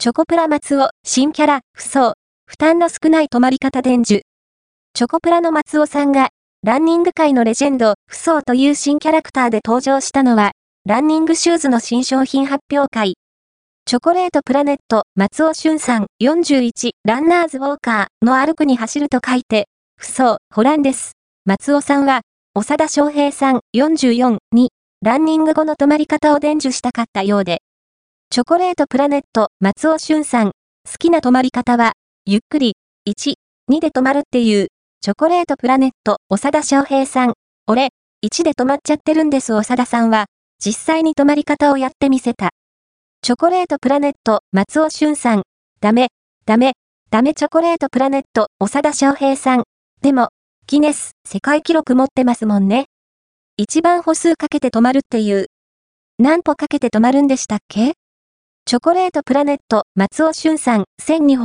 チョコプラ松尾、新キャラ、不相、負担の少ない泊まり方伝授。チョコプラの松尾さんが、ランニング界のレジェンド、不相という新キャラクターで登場したのは、ランニングシューズの新商品発表会。チョコレートプラネット、松尾俊さん、41、ランナーズウォーカーの歩くに走ると書いて、不相、ホランです。松尾さんは、長田翔平さん、44に、ランニング後の止まり方を伝授したかったようで、チョコレートプラネット、松尾俊さん、好きな止まり方は、ゆっくり、1、2で止まるっていう、チョコレートプラネット、長田翔平さん、俺、1で止まっちゃってるんです長田さんは、実際に止まり方をやってみせた。チョコレートプラネット、松尾俊さん。ダメ、ダメ、ダメチョコレートプラネット、長田翔平さん。でも、ギネス、世界記録持ってますもんね。一番歩数かけて止まるっていう。何歩かけて止まるんでしたっけ？チョコレートプラネット、松尾俊さん、千二歩、